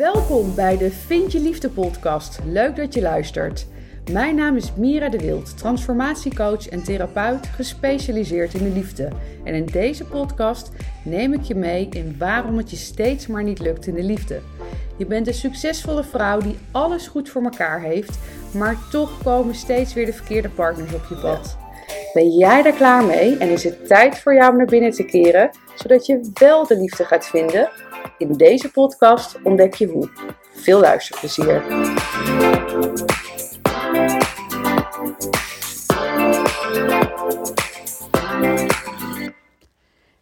Welkom bij de Vind je Liefde podcast. Leuk dat je luistert. Mijn naam is Mira de Wild, transformatiecoach en therapeut gespecialiseerd in de liefde. En in deze podcast neem ik je mee in waarom het je steeds maar niet lukt in de liefde. Je bent een succesvolle vrouw die alles goed voor elkaar heeft, maar toch komen steeds weer de verkeerde partners op je pad. Ben jij daar klaar mee en is het tijd voor jou om naar binnen te keren, zodat je wel de liefde gaat vinden? In deze podcast ontdek je hoe. Veel luisterplezier.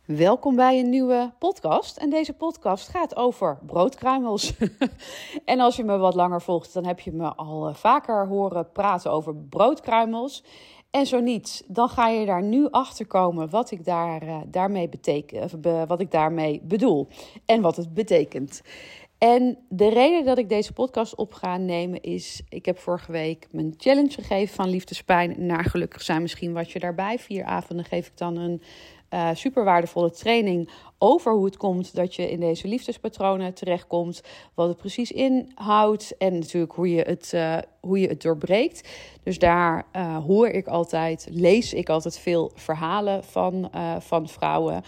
Welkom bij een nieuwe podcast. En deze podcast gaat over broodkruimels. en als je me wat langer volgt, dan heb je me al eh, vaker horen praten over broodkruimels. En zo niet, dan ga je daar nu achter komen wat ik, daar, uh, daarmee beteken, wat ik daarmee bedoel en wat het betekent. En de reden dat ik deze podcast op ga nemen is: ik heb vorige week mijn challenge gegeven van liefdespijn naar gelukkig zijn. Misschien wat je daarbij. Vier avonden geef ik dan een uh, super waardevolle training over hoe het komt dat je in deze liefdespatronen terechtkomt, wat het precies inhoudt en natuurlijk hoe je het, uh, hoe je het doorbreekt. Dus daar uh, hoor ik altijd, lees ik altijd veel verhalen van, van vrouwen.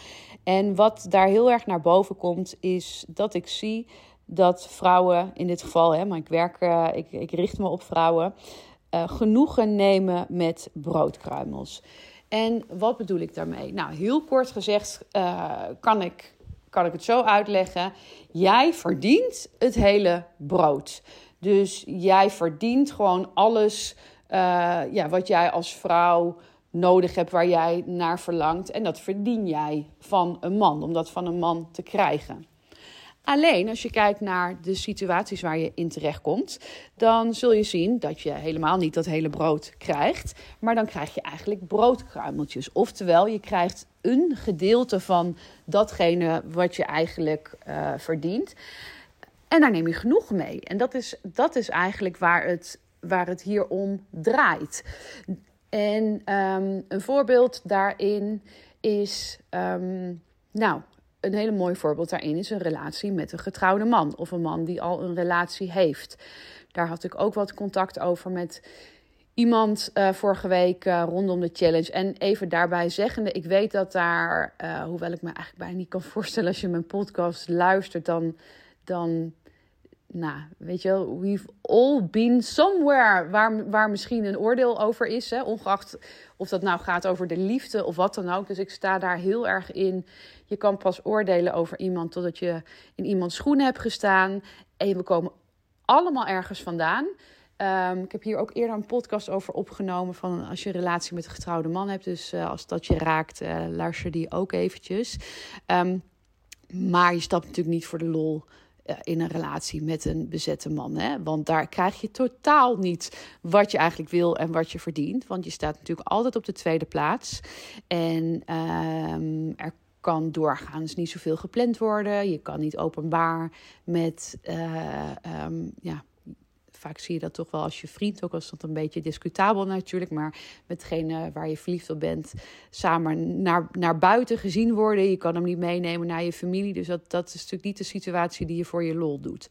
En wat daar heel erg naar boven komt, is dat ik zie dat vrouwen, in dit geval, hè, maar ik werk, ik, ik richt me op vrouwen, genoegen nemen met broodkruimels. En wat bedoel ik daarmee? Nou, heel kort gezegd uh, kan, ik, kan ik het zo uitleggen. Jij verdient het hele brood. Dus jij verdient gewoon alles uh, ja, wat jij als vrouw nodig hebt, waar jij naar verlangt. En dat verdien jij van een man, om dat van een man te krijgen. Alleen als je kijkt naar de situaties waar je in terechtkomt, dan zul je zien dat je helemaal niet dat hele brood krijgt, maar dan krijg je eigenlijk broodkruimeltjes. Oftewel, je krijgt een gedeelte van datgene wat je eigenlijk uh, verdient. En daar neem je genoeg mee. En dat is, dat is eigenlijk waar het, waar het hier om draait. En um, een voorbeeld daarin is. Um, nou, een hele mooi voorbeeld daarin is een relatie met een getrouwde man. Of een man die al een relatie heeft. Daar had ik ook wat contact over met iemand uh, vorige week uh, rondom de challenge. En even daarbij zeggende, ik weet dat daar, uh, hoewel ik me eigenlijk bijna niet kan voorstellen als je mijn podcast luistert, dan, dan nou, weet je wel, we've all been somewhere waar, waar misschien een oordeel over is. Hè? Ongeacht of dat nou gaat over de liefde of wat dan ook. Dus ik sta daar heel erg in. Je kan pas oordelen over iemand totdat je in iemands schoenen hebt gestaan. En we komen allemaal ergens vandaan. Um, ik heb hier ook eerder een podcast over opgenomen van als je een relatie met een getrouwde man hebt. Dus uh, als dat je raakt, uh, luister die ook eventjes. Um, maar je stapt natuurlijk niet voor de lol eh, in een relatie met een bezette man. Hè? Want daar krijg je totaal niet wat je eigenlijk wil en wat je verdient. Want je staat natuurlijk altijd op de tweede plaats. En uh, er kan doorgaans niet zoveel gepland worden. Je kan niet openbaar met uh, um, ja, vaak zie je dat toch wel als je vriend, ook als dat een beetje discutabel natuurlijk, maar met degene waar je verliefd op bent, samen naar, naar buiten gezien worden. Je kan hem niet meenemen naar je familie. Dus dat, dat is natuurlijk niet de situatie die je voor je lol doet.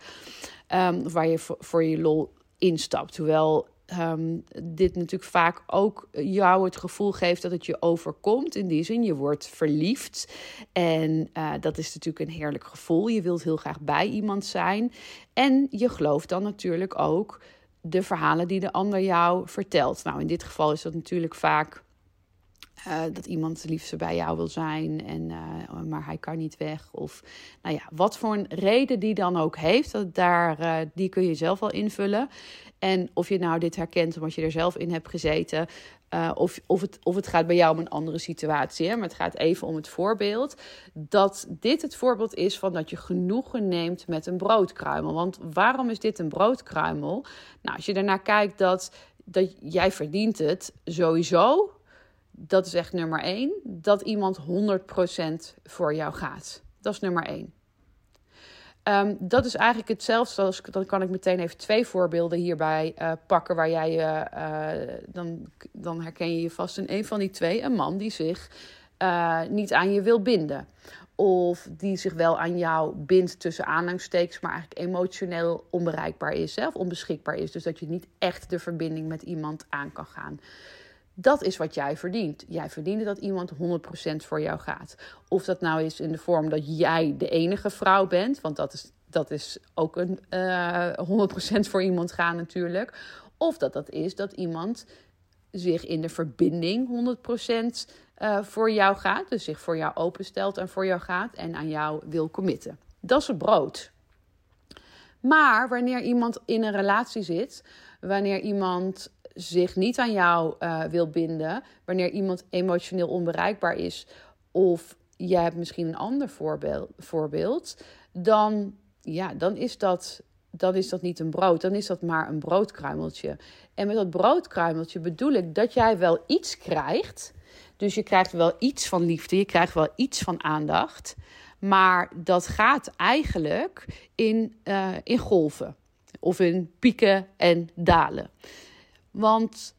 Um, of waar je voor, voor je lol instapt. Hoewel um, dit natuurlijk vaak ook jou het gevoel geeft dat het je overkomt. In die zin, je wordt verliefd. En uh, dat is natuurlijk een heerlijk gevoel. Je wilt heel graag bij iemand zijn. En je gelooft dan natuurlijk ook de verhalen die de ander jou vertelt. Nou, in dit geval is dat natuurlijk vaak. Uh, dat iemand het bij jou wil zijn, en, uh, maar hij kan niet weg. Of nou ja, wat voor een reden die dan ook heeft, dat daar, uh, die kun je zelf wel invullen. En of je nou dit herkent omdat je er zelf in hebt gezeten. Of, of, het, of het gaat bij jou om een andere situatie. Hè? Maar het gaat even om het voorbeeld. Dat dit het voorbeeld is van dat je genoegen neemt met een broodkruimel. Want waarom is dit een broodkruimel? Nou, als je daarnaar kijkt dat, dat jij verdient het sowieso. Dat is echt nummer één. Dat iemand 100% voor jou gaat. Dat is nummer één. Um, dat is eigenlijk hetzelfde. Als, dan kan ik meteen even twee voorbeelden hierbij uh, pakken. Waar jij je. Uh, dan, dan herken je je vast in een van die twee. Een man die zich niet aan je wil binden. Of die zich wel aan jou bindt tussen aanhalingstekens, maar eigenlijk emotioneel onbereikbaar is. Hè, of onbeschikbaar is. Dus dat je niet echt de verbinding met iemand aan kan gaan. Dat is wat jij verdient. Jij verdient dat iemand 100% voor jou gaat. Of dat nou is in de vorm dat jij de enige vrouw bent, want dat is, dat is ook een uh, eh, 100% voor iemand gaan natuurlijk. Of dat dat is dat iemand zich in de verbinding 100% uh, eh, voor jou gaat. Dus zich voor jou openstelt en voor jou gaat en aan jou wil committen. Dat is het brood. Maar wanneer iemand in een relatie zit, wanneer iemand zich niet aan jou uh, wil binden, wanneer iemand emotioneel onbereikbaar is, of je hebt misschien een ander voorbeeld, dan, ja, dan, is dat, dan is dat niet een brood, dan is dat maar een broodkruimeltje. En met dat broodkruimeltje bedoel ik dat jij wel iets krijgt. Dus je krijgt wel iets van liefde, je krijgt wel iets van aandacht. Maar dat gaat eigenlijk in, uh, in golven of in pieken en dalen. Want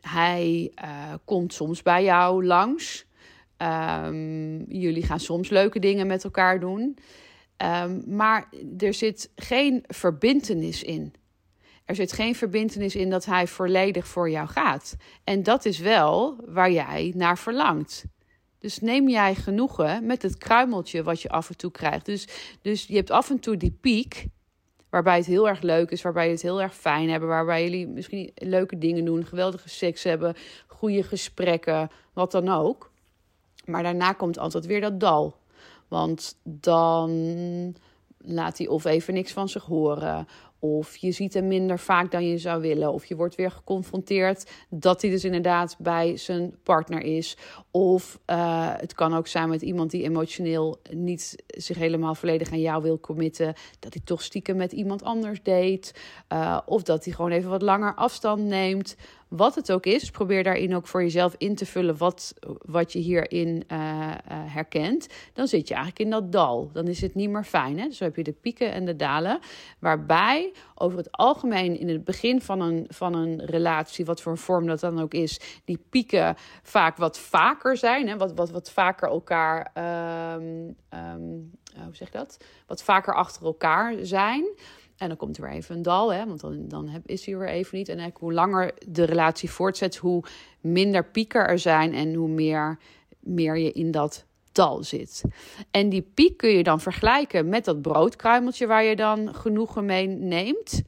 hij uh, komt soms bij jou langs. Um, jullie gaan soms leuke dingen met elkaar doen. Um, maar er zit geen verbintenis in. Er zit geen verbintenis in dat hij volledig voor jou gaat. En dat is wel waar jij naar verlangt. Dus neem jij genoegen met het kruimeltje wat je af en toe krijgt. Dus, dus je hebt af en toe die piek waarbij het heel erg leuk is, waarbij je het heel erg fijn hebben, waarbij jullie misschien leuke dingen doen, geweldige seks hebben, goede gesprekken, wat dan ook. Maar daarna komt altijd weer dat dal. Want dan laat hij of even niks van zich horen. Of je ziet hem minder vaak dan je zou willen. Of je wordt weer geconfronteerd dat hij dus inderdaad bij zijn partner is. Of uh, het kan ook zijn met iemand die emotioneel niet zich helemaal volledig aan jou wil committen. Dat hij toch stiekem met iemand anders deed. Uh, of dat hij gewoon even wat langer afstand neemt. Wat het ook is, probeer daarin ook voor jezelf in te vullen wat, wat je hierin uh, uh, herkent. Dan zit je eigenlijk in dat dal. Dan is het niet meer fijn. Hè? Dus heb je de pieken en de dalen. Waarbij over het algemeen in het begin van een, van een relatie, wat voor een vorm dat dan ook is, die pieken vaak wat vaker zijn. Hè? Wat, wat, wat vaker elkaar. Um, um, hoe zeg je dat? Wat vaker achter elkaar zijn. En dan komt er weer even een dal, hè, want dan, dan is hij weer even niet. En hoe langer de relatie voortzet, hoe minder pieken er zijn en hoe meer, meer je in dat dal zit. En die piek kun je dan vergelijken met dat broodkruimeltje waar je dan genoegen mee neemt.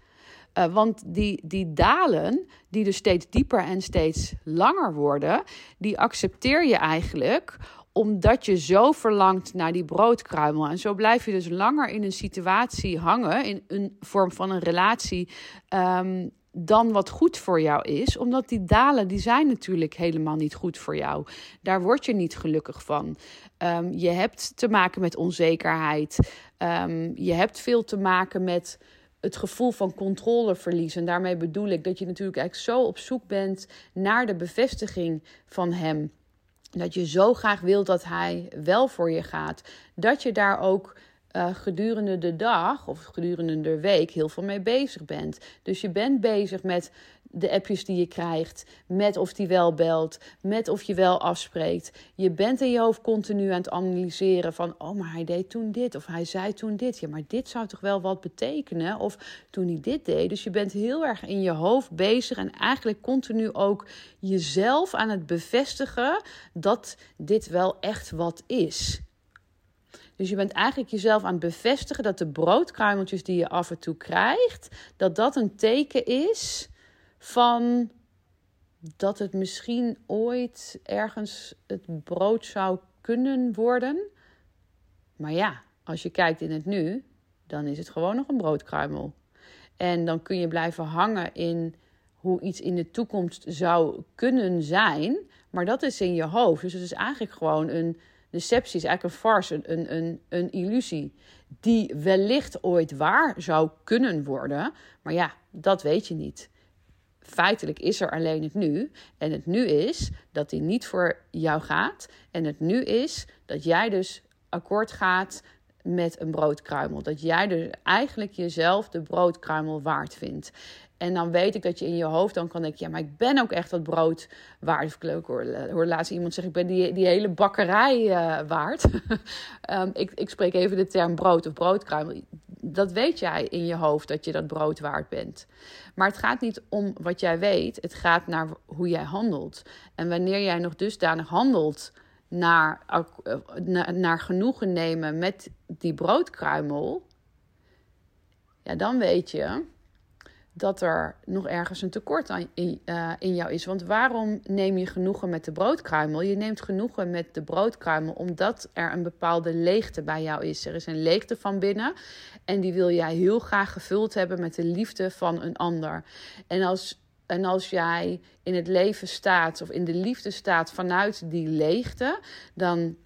Uh, want die, die dalen, die dus steeds dieper en steeds langer worden, die accepteer je eigenlijk omdat je zo verlangt naar die broodkruimel. En zo blijf je dus langer in een situatie hangen, in een vorm van een relatie, um, dan wat goed voor jou is. Omdat die dalen, die zijn natuurlijk helemaal niet goed voor jou. Daar word je niet gelukkig van. Um, je hebt te maken met onzekerheid. Um, je hebt veel te maken met het gevoel van controleverlies. En daarmee bedoel ik dat je natuurlijk eigenlijk zo op zoek bent naar de bevestiging van hem. Dat je zo graag wilt dat hij wel voor je gaat. Dat je daar ook uh, gedurende de dag of gedurende de week heel veel mee bezig bent. Dus je bent bezig met de appjes die je krijgt, met of die wel belt, met of je wel afspreekt. Je bent in je hoofd continu aan het analyseren van, oh, maar hij deed toen dit of hij zei toen dit. Ja, maar dit zou toch wel wat betekenen? Of toen hij dit deed. Dus je bent heel erg in je hoofd bezig en eigenlijk continu ook jezelf aan het bevestigen dat dit wel echt wat is. Dus je bent eigenlijk jezelf aan het bevestigen dat de broodkruimeltjes die je af en toe krijgt, dat dat een teken is van dat het misschien ooit ergens het brood zou kunnen worden. Maar ja, als je kijkt in het nu, dan is het gewoon nog een broodkruimel. En dan kun je blijven hangen in hoe iets in de toekomst zou kunnen zijn. Maar dat is in je hoofd. Dus het is eigenlijk gewoon een deceptie, is eigenlijk een farce, een, een, een illusie. Die wellicht ooit waar zou kunnen worden. Maar ja, dat weet je niet feitelijk is er alleen het nu. En het nu is dat die niet voor jou gaat. En het nu is dat jij dus akkoord gaat met een broodkruimel. Dat jij dus eigenlijk jezelf de broodkruimel waard vindt. En dan weet ik dat je in je hoofd dan kan denken: ja, maar ik ben ook echt dat brood waard. Ik hoor, hoor laatst iemand zeggen: ik ben die, die hele bakkerij uh, waard. um, ik, ik spreek even de term brood of broodkruimel. Dat weet jij in je hoofd dat je dat brood waard bent. Maar het gaat niet om wat jij weet, het gaat naar hoe jij handelt. En wanneer jij nog dusdanig handelt naar, naar, naar genoegen nemen met die broodkruimel, ja, dan weet je dat er nog ergens een tekort aan, in, uh, in jou is. Want waarom neem je genoegen met de broodkruimel? Je neemt genoegen met de broodkruimel omdat er een bepaalde leegte bij jou is. Er is een leegte van binnen en die wil jij heel graag gevuld hebben met de liefde van een ander. En als, en als jij in het leven staat of in de liefde staat vanuit die leegte, dan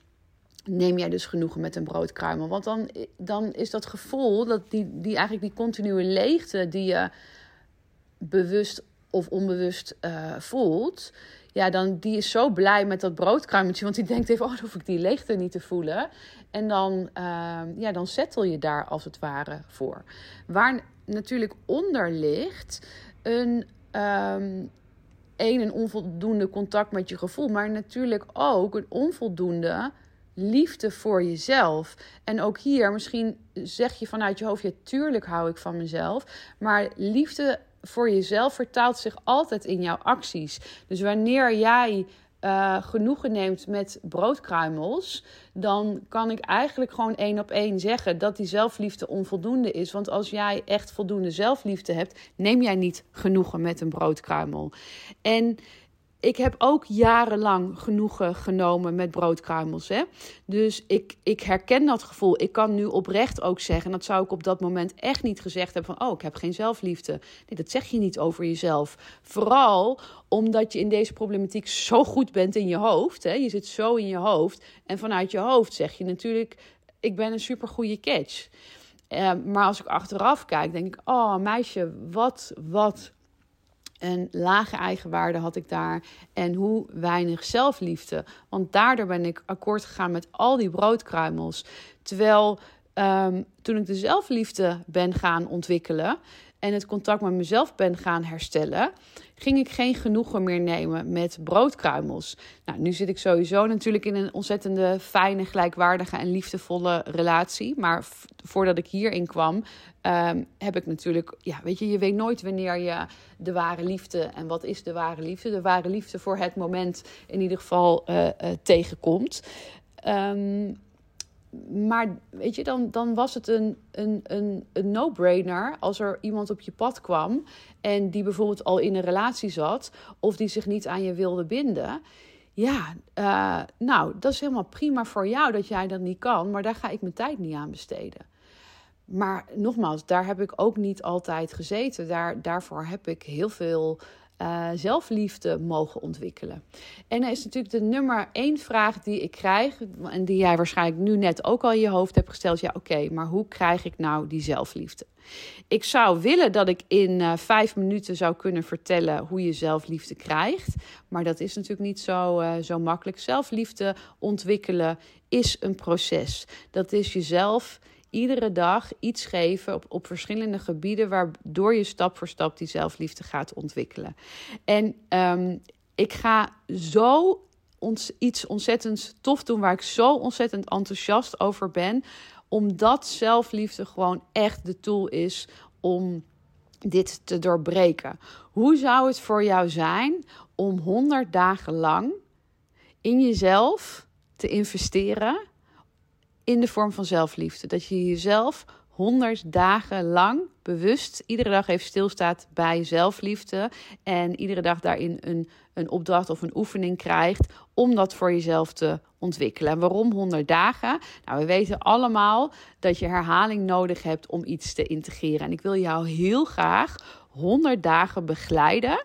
neem jij dus genoegen met een broodkruimel. Want dan, dan is dat gevoel, dat die, die eigenlijk die continue leegte die je bewust of onbewust uh, voelt, ja, dan die is zo blij met dat broodkruimeltje, want die denkt even, oh, dan hoef ik die leegte niet te voelen. En dan, uh, ja, dan settle je daar als het ware voor. Waar natuurlijk onder ligt een, um, een, een onvoldoende contact met je gevoel, maar natuurlijk ook een onvoldoende liefde voor jezelf. En ook hier, misschien zeg je vanuit je hoofd, ja, tuurlijk hou ik van mezelf. Maar liefde voor jezelf vertaalt zich altijd in jouw acties. Dus wanneer jij uh, genoegen neemt met broodkruimels, dan kan ik eigenlijk gewoon één op één zeggen dat die zelfliefde onvoldoende is. Want als jij echt voldoende zelfliefde hebt, neem jij niet genoegen met een broodkruimel. En ik heb ook jarenlang genoegen genomen met broodkruimels. Hè? Dus ik, ik herken dat gevoel. Ik kan nu oprecht ook zeggen, en dat zou ik op dat moment echt niet gezegd hebben: van oh, ik heb geen zelfliefde. Nee, dat zeg je niet over jezelf. Vooral omdat je in deze problematiek zo goed bent in je hoofd. Hè? Je zit zo in je hoofd. En vanuit je hoofd zeg je natuurlijk: ik ben een supergoeie catch. Uh, maar als ik achteraf kijk, denk ik: oh meisje, wat, wat een lage eigenwaarde had ik daar en hoe weinig zelfliefde. Want daardoor ben ik akkoord gegaan met al die broodkruimels. Terwijl um, toen ik de zelfliefde ben gaan ontwikkelen en het contact met mezelf ben gaan herstellen, ging ik geen genoegen meer nemen met broodkruimels. Nou, nu zit ik sowieso natuurlijk in een ontzettende fijne, gelijkwaardige en liefdevolle relatie. Maar voordat ik hierin kwam, um, heb ik natuurlijk, ja, weet je, je weet nooit wanneer je de ware liefde en wat is de ware liefde, de ware liefde voor het moment in ieder geval uh, uh, tegenkomt. Um, maar weet je, dan, dan was het een, een, een, een no-brainer als er iemand op je pad kwam en die bijvoorbeeld al in een relatie zat of die zich niet aan je wilde binden. Ja, uh, nou, dat is helemaal prima voor jou dat jij dat niet kan, maar daar ga ik mijn tijd niet aan besteden. Maar nogmaals, daar heb ik ook niet altijd gezeten. Daar, daarvoor heb ik heel veel uh, zelfliefde mogen ontwikkelen. En dat is natuurlijk de nummer één vraag die ik krijg, en die jij waarschijnlijk nu net ook al in je hoofd hebt gesteld. Ja, oké, maar hoe krijg ik nou die zelfliefde? Ik zou willen dat ik in uh, vijf minuten zou kunnen vertellen hoe je zelfliefde krijgt. Maar dat is natuurlijk niet zo, uh, zo makkelijk. Zelfliefde ontwikkelen is een proces. Dat is jezelf iedere dag iets geven op, op verschillende gebieden, waardoor je stap voor stap die zelfliefde gaat ontwikkelen. En um, ik ga zo ons, iets ontzettend tof doen, waar ik zo ontzettend enthousiast over ben, omdat zelfliefde gewoon echt de tool is om dit te doorbreken. Hoe zou het voor jou zijn om 100 dagen lang in jezelf te investeren in de vorm van zelfliefde. Dat je jezelf honderd dagen lang bewust iedere dag even stilstaat bij zelfliefde. En iedere dag daarin een, een opdracht of een oefening krijgt om dat voor jezelf te ontwikkelen. En waarom 100 dagen? Nou, we weten allemaal dat je herhaling nodig hebt om iets te integreren. En ik wil jou heel graag 100 dagen begeleiden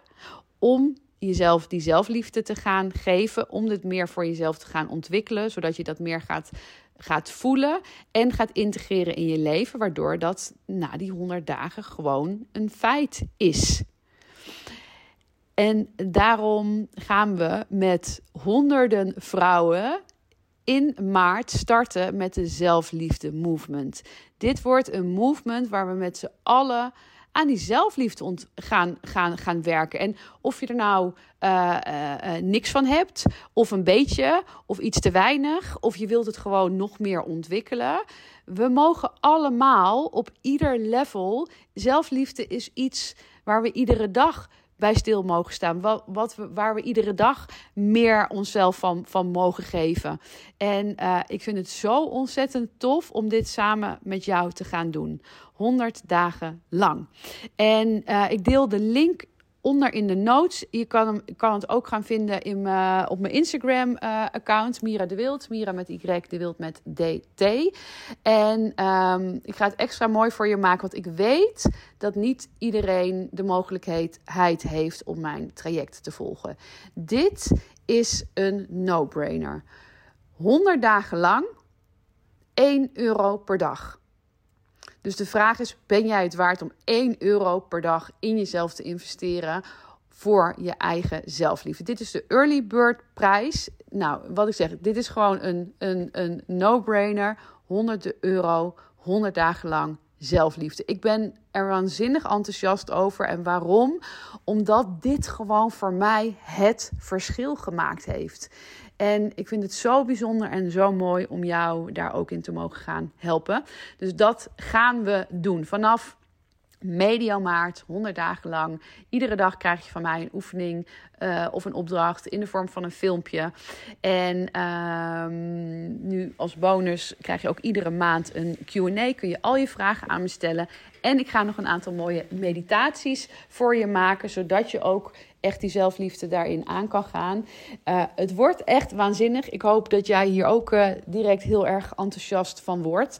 om jezelf die zelfliefde te gaan geven, om dit meer voor jezelf te gaan ontwikkelen, zodat je dat meer gaat gaat voelen en gaat integreren in je leven, waardoor dat na die 100 dagen gewoon een feit is. En daarom gaan we met honderden vrouwen in maart starten met de zelfliefde movement. Dit wordt een movement waar we met z'n allen aan die zelfliefde ont gaan, gaan, gaan werken. En of je er nou uh, uh, niks van hebt, of een beetje, of iets te weinig, of je wilt het gewoon nog meer ontwikkelen. We mogen allemaal op ieder level. Zelfliefde is iets waar we iedere dag bij stil mogen staan. Wat, wat we, waar we iedere dag meer onszelf van, van mogen geven. En uh, ik vind het zo ontzettend tof om dit samen met jou te gaan doen. 100 dagen lang. En uh, ik deel de link onder in de notes. Je kan, hem, kan het ook gaan vinden in mijn, op mijn Instagram-account, uh, Mira de Wild. Mira met Y, de Wild met DT. En um, ik ga het extra mooi voor je maken, want ik weet dat niet iedereen de mogelijkheid heeft om mijn traject te volgen. Dit is een no-brainer. 100 dagen lang, 1 euro per dag. Dus de vraag is: ben jij het waard om 1 euro per dag in jezelf te investeren voor je eigen zelfliefde? Dit is de early bird prijs. Nou, wat ik zeg, dit is gewoon een, een, een no-brainer. 100 euro, 100 dagen lang zelfliefde. Ik ben er waanzinnig enthousiast over. En waarom? Omdat dit gewoon voor mij het verschil gemaakt heeft. En ik vind het zo bijzonder en zo mooi om jou daar ook in te mogen gaan helpen. Dus dat gaan we doen. Vanaf medio maart, 100 dagen lang. Iedere dag krijg je van mij een oefening uh, of een opdracht in de vorm van een filmpje. En um, nu als bonus krijg je ook iedere maand een QA. Kun je al je vragen aan me stellen. En ik ga nog een aantal mooie meditaties voor je maken, zodat je ook echt die zelfliefde daarin aan kan gaan. Uh, het wordt echt waanzinnig. Ik hoop dat jij hier ook uh, direct heel erg enthousiast van wordt.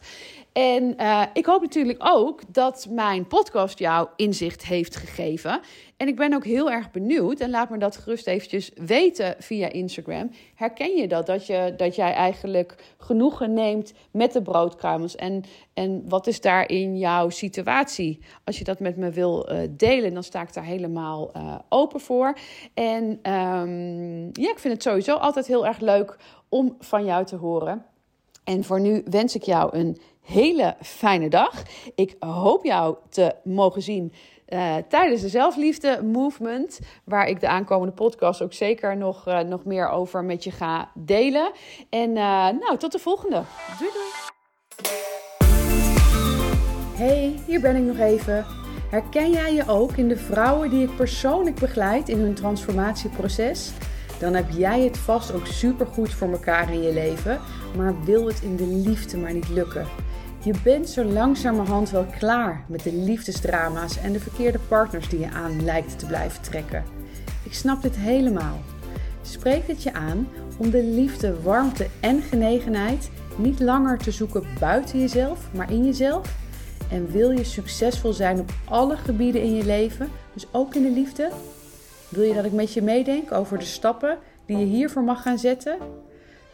En uh, ik hoop natuurlijk ook dat mijn podcast jou inzicht heeft gegeven. En ik ben ook heel erg benieuwd, en laat me dat gerust eventjes weten via Instagram. Herken je dat? Dat, je, dat jij eigenlijk genoegen neemt met de broodkruimels? En, en wat is daarin jouw situatie? Als je dat met me wil uh, delen, dan sta ik daar helemaal uh, open voor. En um, ja, ik vind het sowieso altijd heel erg leuk om van jou te horen. En voor nu wens ik jou een hele fijne dag. Ik hoop jou te mogen zien uh, tijdens de zelfliefde movement, waar ik de aankomende podcast ook zeker nog, uh, nog meer over met je ga delen. En uh, nou, tot de volgende. Doei doei. Hey, hier ben ik nog even. Herken jij je ook in de vrouwen die ik persoonlijk begeleid in hun transformatieproces? Dan heb jij het vast ook supergoed voor elkaar in je leven, maar wil het in de liefde maar niet lukken. Je bent zo langzamerhand wel klaar met de liefdesdrama's en de verkeerde partners die je aan lijkt te blijven trekken. Ik snap dit helemaal. Spreek het je aan om de liefde, warmte en genegenheid niet langer te zoeken buiten jezelf, maar in jezelf? En wil je succesvol zijn op alle gebieden in je leven, dus ook in de liefde? Wil je dat ik met je meedenk over de stappen die je hiervoor mag gaan zetten?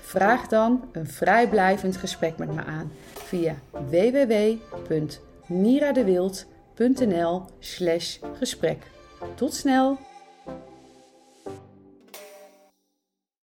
Vraag dan een vrijblijvend gesprek met me aan via www.miradewild.nl/gesprek. Tot snel!